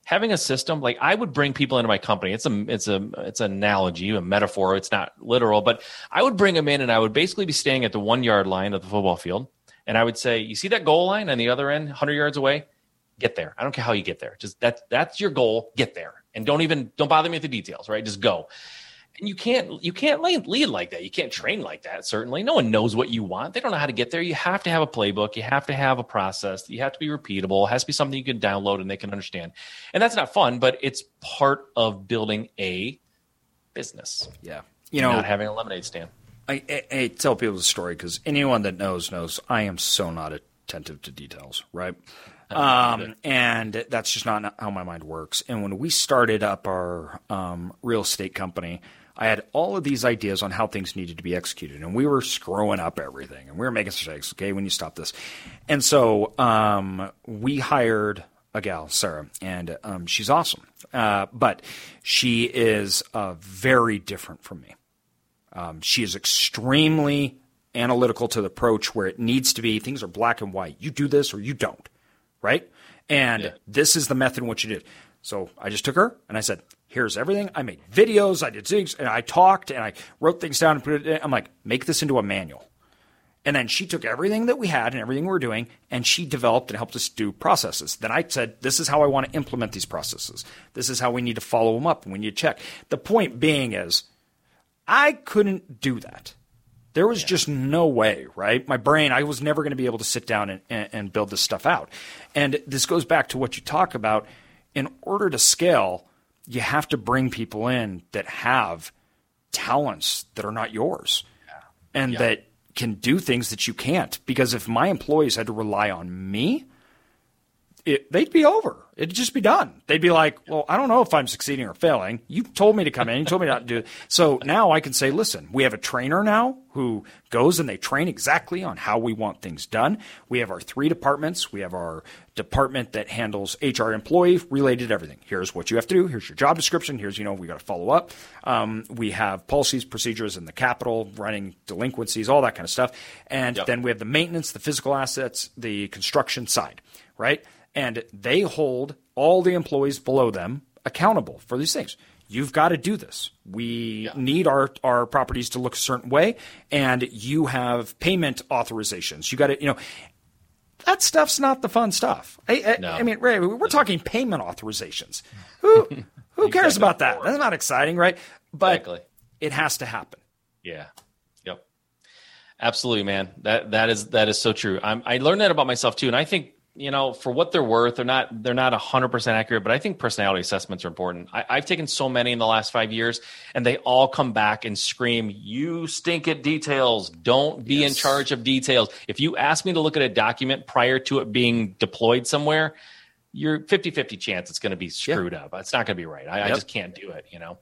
having a system like I would bring people into my company. It's a it's a it's an analogy, a metaphor. It's not literal, but I would bring them in, and I would basically be staying at the one yard line of the football field, and I would say, "You see that goal line on the other end, hundred yards away." Get there. I don't care how you get there. Just that that's your goal. Get there, and don't even don't bother me with the details. Right? Just go. And you can't you can't lead, lead like that. You can't train like that. Certainly, no one knows what you want. They don't know how to get there. You have to have a playbook. You have to have a process. You have to be repeatable. It has to be something you can download and they can understand. And that's not fun, but it's part of building a business. Yeah, you know, not having a lemonade stand. I, I, I tell people the story because anyone that knows knows I am so not attentive to details, right? Um, and that's just not how my mind works. And when we started up our um, real estate company, I had all of these ideas on how things needed to be executed, and we were screwing up everything, and we were making mistakes. Okay, when you stop this, and so um, we hired a gal, Sarah, and um, she's awesome, uh, but she is uh, very different from me. Um, she is extremely analytical to the approach where it needs to be. Things are black and white. You do this or you don't, right? And Yeah. this is the method in which you did. So I just took her and I said, "Here's everything." I made videos, I did things, and I talked and I wrote things down and put it. In. I'm like, make this into a manual. And then she took everything that we had and everything we were doing, and she developed and helped us do processes. Then I said, This is how I want to implement these processes. This is how we need to follow them up and we need to check. The point being is, I couldn't do that. There was just no way, right? My brain, I was never going to be able to sit down and, and, and build this stuff out. And this goes back to what you talk about. In order to scale, you have to bring people in that have talents that are not yours and Yeah. that can do things that you can't. Because if my employees had to rely on me, it, they'd be over. It'd just be done. They'd be like, well, I don't know if I'm succeeding or failing. You told me to come in. You told me not to do it. So now I can say, listen, we have a trainer now who goes and they train exactly on how we want things done. We have our three departments. We have our department that handles HR employee related everything. Here's what you have to do. Here's your job description. Here's, you know, we got to follow up. Um, we have policies, procedures in the capital, running delinquencies, all that kind of stuff. And Yep. then we have the maintenance, the physical assets, the construction side, right? And they hold all the employees below them accountable for these things. You've got to do this. We need our, our properties to look a certain way, and you have payment authorizations. You got to, you know, that stuff's not the fun stuff. I, I, No. I mean, Ray, we're talking payment authorizations. Who who cares about that? That's not exciting, right? But Exactly. it has to happen. Yeah. Yep. Absolutely, man. That that is that is so true. I'm, I learned that about myself too, and I think you know for what they're worth, they're not they're not hundred percent accurate, but I think personality assessments are important. I, I've taken so many in the last five years, and they all come back and scream, "You stink at details. Don't be in charge of details." If you ask me to look at a document prior to it being deployed somewhere, you're 50-50 chance it's going to be screwed up. It's not going to be right. I, I just can't do it. You know.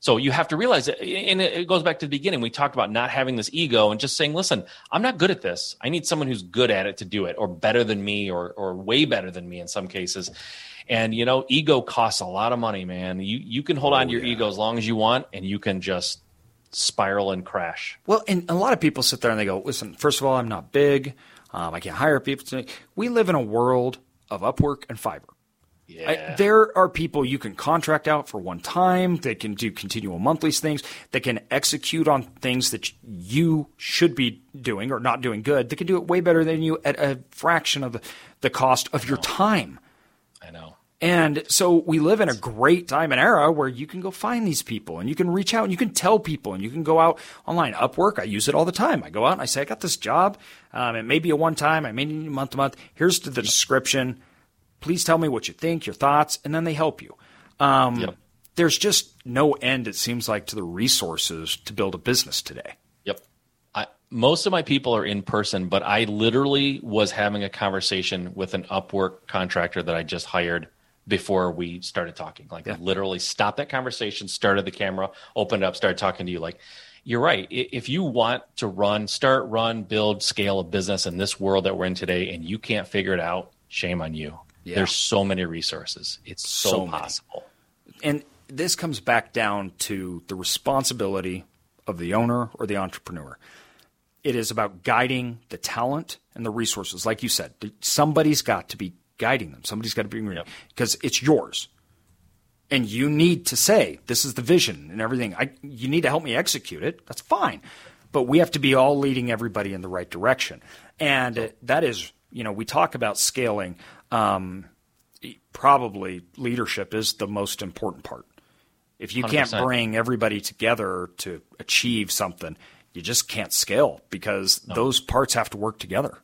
So you have to realize that, and it goes back to the beginning. We talked about not having this ego and just saying, "Listen, I'm not good at this. I need someone who's good at it to do it, or better than me, or or way better than me in some cases." And you know, ego costs a lot of money, man. You you can hold on to your ego as long as you want, and you can just spiral and crash. Well, and a lot of people sit there and they go, listen, first of all, I'm not big. Um, I can't hire people. We live in a world of Upwork and Fiverr. I, there are people you can contract out for one time. They can do continual monthly things. They can execute on things that you should be doing or not doing good. They can do it way better than you at a fraction of the, the cost of your time. I know. And so we live in a great time and era where you can go find these people and you can reach out and you can tell people and you can go out online. Upwork, I use it all the time. I go out and I say, I got this job. Um, it may be a one time, I may need a month to month. Here's the description. Please tell me what you think, your thoughts, and then they help you. Um, Yep. There's just no end, it seems like, to the resources to build a business today. Yep. I, most of my people are in person, but I literally was having a conversation with an Upwork contractor that I just hired before we started talking. Like, Yeah. literally stopped that conversation, started the camera, opened up, started talking to you. Like, you're right. If you want to run, start, run, build, scale a business in this world that we're in today, and you can't figure it out, shame on you. Yeah. There's so many resources. It's so, So possible. And this comes back down to the responsibility of the owner or the entrepreneur. It is about guiding the talent and the resources. Like you said, somebody's got to be guiding them. Somebody's got to be because it's yours. And you need to say, this is the vision and everything. I, you need to help me execute it. That's fine. But we have to be all leading everybody in the right direction. And that is, you know, we talk about scaling. Um, probably leadership is the most important part. If you can't bring everybody together to achieve something, you just can't scale because those parts have to work together.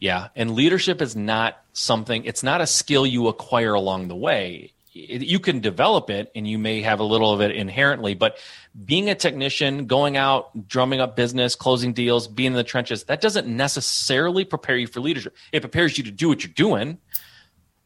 Yeah, and leadership is not something. It's not a skill you acquire along the way. It- you can develop it, and you may have a little of it inherently. But being a technician, going out, drumming up business, closing deals, being in the trenches, that doesn't necessarily prepare you for leadership. It prepares you to do what you're doing.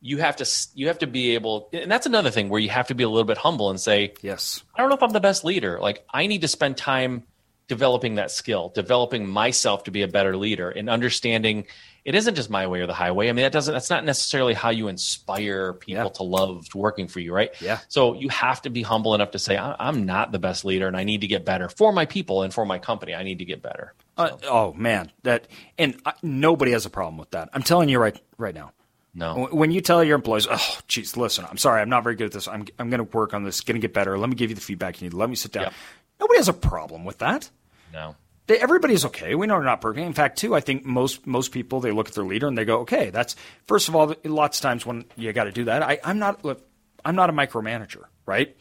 You have to. You have to be able, and that's another thing where you have to be a little bit humble and say, Yes. I don't know if I'm the best leader. Like I need to spend time developing that skill, developing myself to be a better leader and understanding it isn't just my way or the highway. I mean, that doesn't that's not necessarily how you inspire people Yeah. to love working for you, right? Yeah. So you have to be humble enough to say, I- I'm not the best leader and I need to get better for my people and for my company. I need to get better. Uh, oh man, that and uh, nobody has a problem with that. I'm telling you right right now. No. When- When you tell your employees, "Oh, geez, listen, I'm sorry, I'm not very good at this. I'm I'm going to work on this, going to get better. Let me give you the feedback you need. Let me sit down." Yep. Nobody has a problem with that. No. They, everybody's okay. We know they're not perfect. In fact, too, I think most most people they look at their leader and they go, "Okay, that's first of all." Lots of times when you got to do that, I, I'm not look, I'm not a micromanager, right?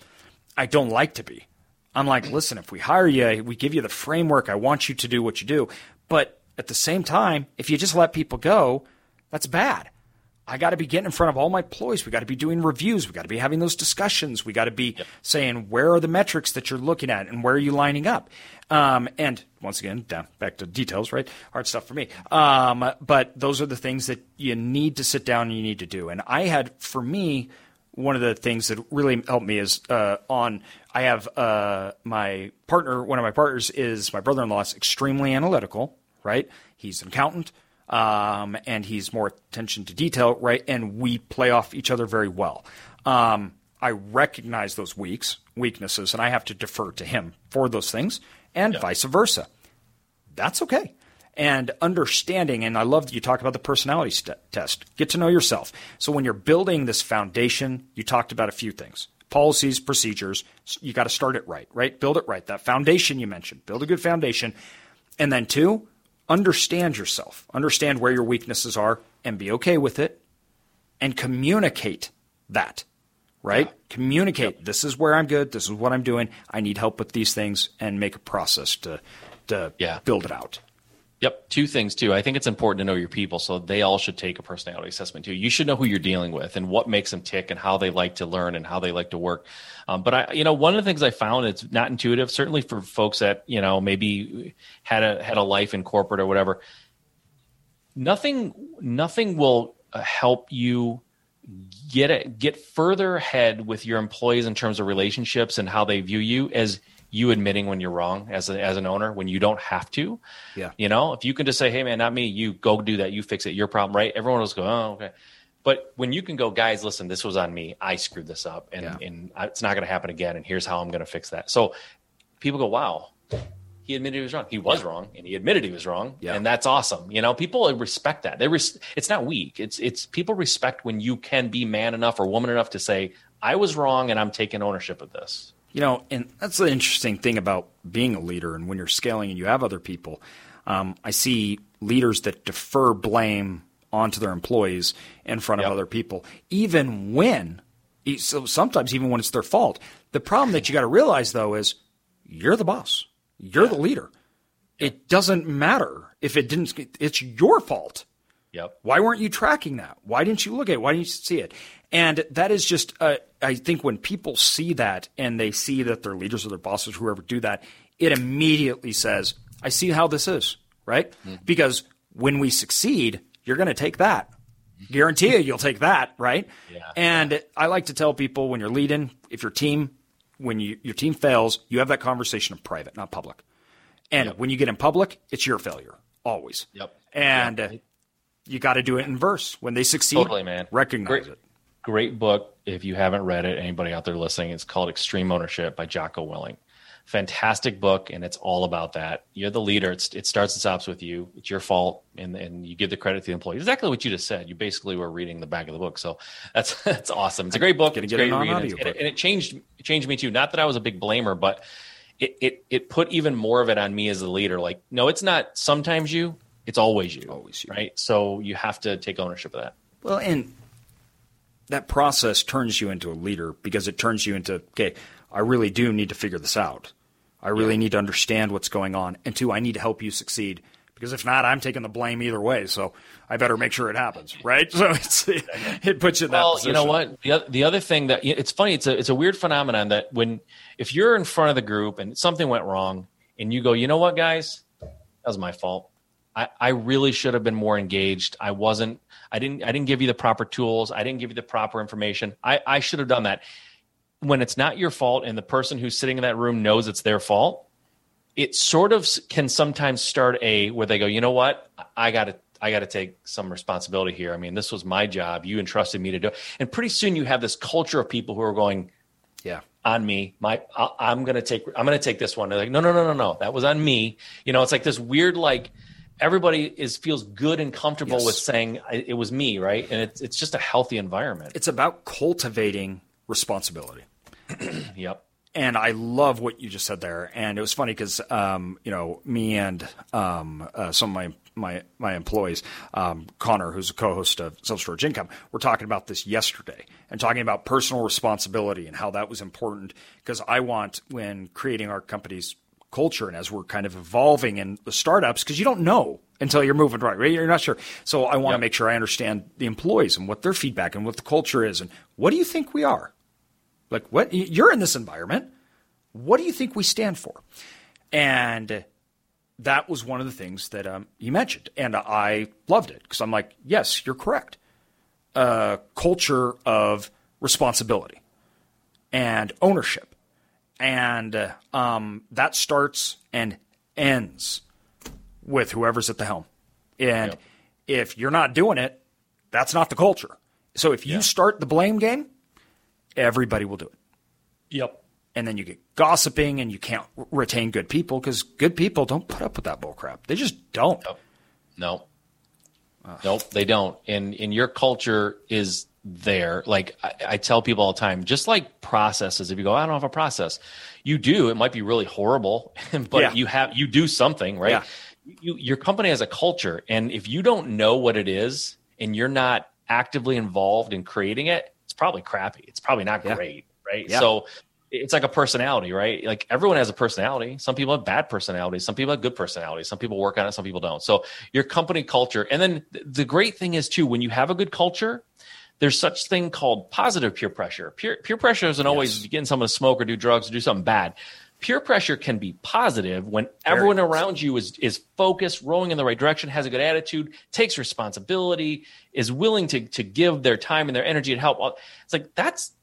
I don't like to be. I'm like, listen, if we hire you, we give you the framework. I want you to do what you do, but at the same time, if you just let people go, that's bad. I got to be getting in front of all my employees. We got to be doing reviews. We got to be having those discussions. We got to be saying where are the metrics that you're looking at and where are you lining up. Um, and once again, down back to details, right? Hard stuff for me. Um, but those are the things that you need to sit down and you need to do. And I had, for me, one of the things that really helped me is uh, on. I have uh, my partner. One of my partners is my brother-in-law. is extremely analytical, right? He's an accountant um, and he's more attention to detail, right? And we play off each other very well. Um, I recognize those weaks, weaknesses, and I have to defer to him for those things, and vice versa. That's okay. And understanding, and I love that you talk about the personality st- test. Get to know yourself. So when you're building this foundation, you talked about a few things policies, procedures. You got to start it right, right? Build it right. That foundation you mentioned, build a good foundation. And then, two, understand yourself, understand where your weaknesses are, and be okay with it, and communicate that, right? Communicate. This is where I'm good. This is what I'm doing. I need help with these things, and make a process to to Yeah. build it out. Yep. Two things too. I think it's important to know your people, so they all should take a personality assessment too. You should know who you're dealing with and what makes them tick and how they like to learn and how they like to work. Um, but I, you know, one of the things I found it's not intuitive, certainly for folks that you know maybe had a had a life in corporate or whatever. Nothing, nothing will uh, help you get it get further ahead with your employees in terms of relationships and how they view you as you admitting when you're wrong as a, as an owner when you don't have to. Yeah. You know, if you can just say, "Hey, man, not me. You go do that. You fix it. Your problem, right?" Everyone just go, "Oh, okay." But when you can go, guys, listen, this was on me. I screwed this up, and Yeah. and it's not going to happen again. And here's how I'm going to fix that. So people go, "Wow, he admitted he was wrong. He was yeah. wrong, and he admitted he was wrong, yeah. and that's awesome. You know, people respect that. They res- it's not weak. It's it's people respect when you can be man enough or woman enough to say, "I was wrong, and I'm taking ownership of this." You know, and that's the interesting thing about being a leader, and when you're scaling and you have other people. Um, I see leaders that defer blame onto their employees in front of other people, even when, so sometimes even when it's their fault. The problem that you got to realize though is you're the boss. You're yeah. the leader. It doesn't matter if it didn't, it's your fault. Yep. Why weren't you tracking that? Why didn't you look at it? Why didn't you see it? And that is just, uh, I think when people see that and they see that their leaders or their bosses, whoever do that, it immediately says, I see how this is, right? Mm-hmm. Because when we succeed, you're going to take that. Guarantee you, you'll take that, right? Yeah. And I like to tell people when you're leading, if your team when you, your team fails, you have that conversation in private, not public. And yep. when you get in public, it's your failure always. Yep. And yep. You got to do it in verse. When they succeed, totally, man. Recognize great, it. Great book. If you haven't read it, anybody out there listening, it's called Extreme Ownership by Jocko Willink. fantastic book and it's all about that you're the leader it's, it starts and stops with you it's your fault and, and you give the credit to the employee exactly what you just said you basically were reading the back of the book so that's that's awesome it's a great book it's great read and, and, it, and it changed it changed me too not that i was a big blamer but it, it it put even more of it on me as a leader like no it's not sometimes you it's always you always you right so you have to take ownership of that well and that process turns you into a leader because it turns you into okay I really do need to figure this out. I really yeah. need to understand what's going on. And two, I need to help you succeed because if not, I'm taking the blame either way. So I better make sure it happens, right? So it's, it puts you in well, that position. you know what? The, the other thing that it's funny, it's a it's a weird phenomenon that when if you're in front of the group and something went wrong, and you go, you know what, guys, that was my fault. I, I really should have been more engaged. I wasn't. I didn't. I didn't give you the proper tools. I didn't give you the proper information. I, I should have done that when it's not your fault and the person who's sitting in that room knows it's their fault, it sort of can sometimes start a where they go, you know what, I got to I got to take some responsibility here. I mean, this was my job. You entrusted me to do it. And pretty soon you have this culture of people who are going, yeah, on me. My, I, am going to take, I'm going to take this one. They're like, no, no, no, no, no. That was on me. You know, it's like this weird, like everybody is feels good and comfortable yes. with saying it was me. Right. And it's, it's just a healthy environment. It's about cultivating responsibility. yep. And I love what you just said there. And it was funny because, um, you know, me and um, uh, some of my my my employees, um, Connor, who's a co-host of Self Storage Income, were talking about this yesterday and talking about personal responsibility and how that was important. Because I want when creating our company's culture and as we're kind of evolving in the startups, because you don't know until you're moving right, right? You're not sure. So I want yep. to make sure I understand the employees and what their feedback and what the culture is and what do you think we are? Like, what? You're in this environment. What do you think we stand for? And that was one of the things that um, he mentioned. And I loved it because I'm like, yes, you're correct. A culture of responsibility and ownership. And uh, um, that starts and ends with whoever's at the helm. And yep. if you're not doing it, that's not the culture. So if you yeah. start the blame game, everybody will do it. Yep. And then you get gossiping and you can't retain good people because good people don't put up with that bull crap. They just don't. Nope. No. Uh. Nope, they don't. And and your culture is there. Like I, I, tell people all the time, just like processes, if you go, I don't have a process, you do. It might be really horrible, but yeah. you have you do something, right? Yeah. You, your company has a culture, and if you don't know what it is and you're not actively involved in creating it, it's probably crappy. It's probably not yeah. great, right? Yeah. So it's like a personality, right? Like everyone has a personality. Some people have bad personalities. Some people have good personalities. Some people work on it. Some people don't. So your company culture. And then the great thing is too, when you have a good culture, there's such thing called positive peer pressure. Peer, peer pressure isn't yes. always getting someone to smoke or do drugs or do something bad. Peer pressure can be positive when Very everyone around you is is focused, rowing in the right direction, has a good attitude, takes responsibility, is willing to to give their time and their energy to help. It's like that's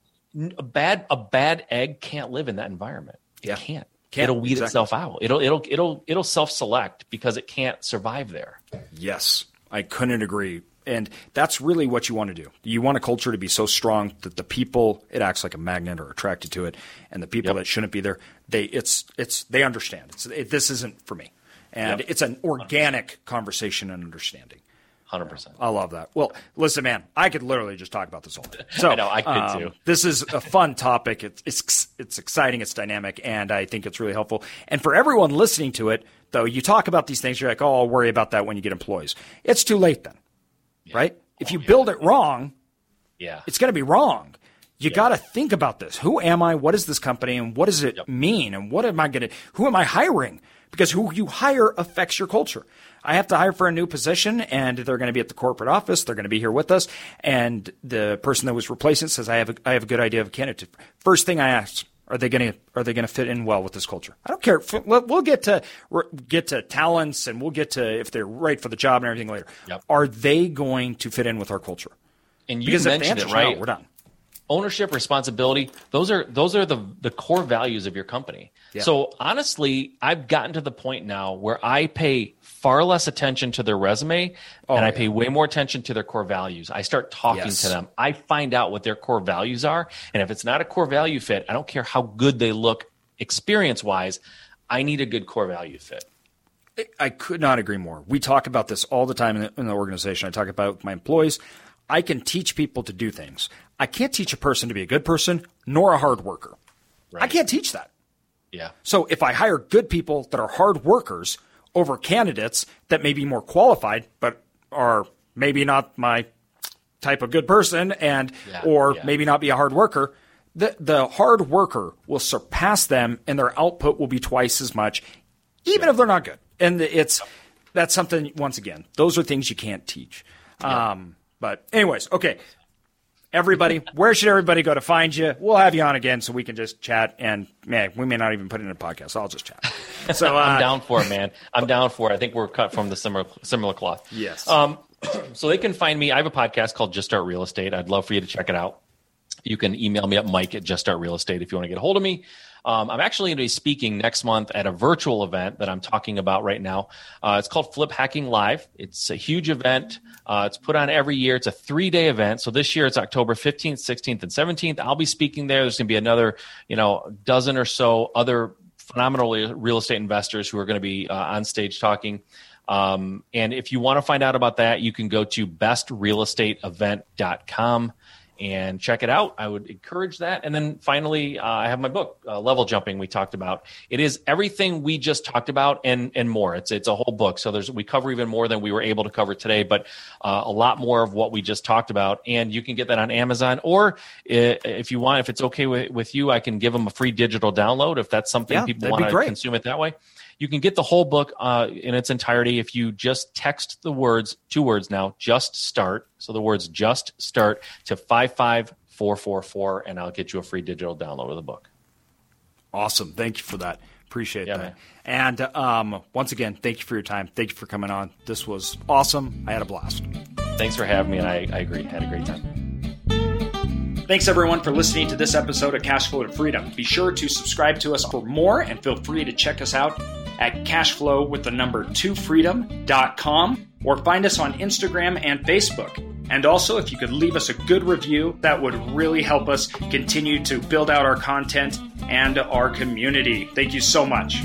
a bad a bad egg can't live in that environment. It yeah. can't. Can't, it'll weed exactly. itself out. It'll it'll it'll it'll self select because it can't survive there. Yes, I couldn't agree. And that's really what you want to do. You want a culture to be so strong that the people it acts like a magnet are attracted to it, and the people yep. that shouldn't be there they it's it's they understand. It's it, this isn't for me, and Yep. it's an organic conversation and understanding. Hundred percent. I love that. Well, listen, man, I could literally just talk about this all day. So I know, I could um, too. This is a fun topic. It's, it's it's exciting. It's dynamic, and I think it's really helpful. And for everyone listening to it, though, you talk about these things, you're like, oh, I'll worry about that when you get employees. It's too late then, right? If you build it wrong, Yeah. it's going to be wrong. You got to think about this. Who am I? What is this company? And what does it mean? And what am I going to, who am I hiring? Because who you hire affects your culture. I have to hire for a new position and they're going to be at the corporate office. They're going to be here with us. And the person that was replacing says, I have a, I have a good idea of a candidate. First thing I ask, are they going to, are they going to fit in well with this culture? I don't care. We'll get to, get to talents and we'll get to if they're right for the job and everything later. Yep. Are they going to fit in with our culture? and you Because if the mentioned answer's it right. no, we're done. Ownership responsibility those are those are the the core values of your company so honestly i've gotten to the point now where i pay far less attention to their resume oh, and i pay way more attention to their core values i start talking Yes. to them i find out what their core values are and if it's not a core value fit i don't care how good they look experience wise i need a good core value fit I could not agree more. We talk about this all the time in the, in the organization. I talk about my employees. I can teach people to do things. I can't teach a person to be a good person nor a hard worker. I can't teach that. yeah So if I hire good people that are hard workers over candidates that may be more qualified but are maybe not my type of good person and Yeah, or yeah. maybe not be a hard worker, the the hard worker will surpass them and their output will be twice as much even if they're not good. And it's that's something once again, those are things you can't teach. Um but anyways, okay. Everybody, where should everybody go to find you? We'll have you on again so we can just chat. And man, we may not even put it in a podcast. I'll just chat. So uh, I'm down for it, man. I'm down for it. I think we're cut from the similar similar cloth. Yes. Um, so they can find me. I have a podcast called Just Start Real Estate. I'd love for you to check it out. You can email me at Mike at Just Start Real Estate if you want to get a hold of me. Um, I'm actually going to be speaking next month at a virtual event that I'm talking about right now. Uh, it's called Flip Hacking Live. It's a huge event. Uh, it's put on every year. It's a three day event. So this year it's October 15th, 16th, and 17th. I'll be speaking there. There's going to be another, you know, dozen or so other phenomenal real estate investors who are going to be uh, on stage talking. Um, and if you want to find out about that, you can go to bestrealestateevent.com and check it out. I would encourage that. And then finally, uh, I have my book, uh, Level Jumping. We talked about it is everything we just talked about and and more. It's it's a whole book. So there's we cover even more than we were able to cover today, but uh, a lot more of what we just talked about. And you can get that on Amazon, or if you want, if it's okay with, with you, I can give them a free digital download if that's something Yeah, people want to consume it that way. You can get the whole book uh, in its entirety if you just text the words, two words now, just start. So the words just start to 55444, and I'll get you a free digital download of the book. awesome. Thank you for that. Appreciate Yeah, that. And um, once again, thank you for your time. Thank you for coming on. This was awesome. I had a blast. Thanks for having me, and I, I agree. Had a great time. Thanks everyone for listening to this episode of Cash Flow to Freedom. Be sure to subscribe to us for more and feel free to check us out at cashflow with the number 2freedom.com or find us on Instagram and Facebook. And also, if you could leave us a good review, that would really help us continue to build out our content and our community. Thank you so much.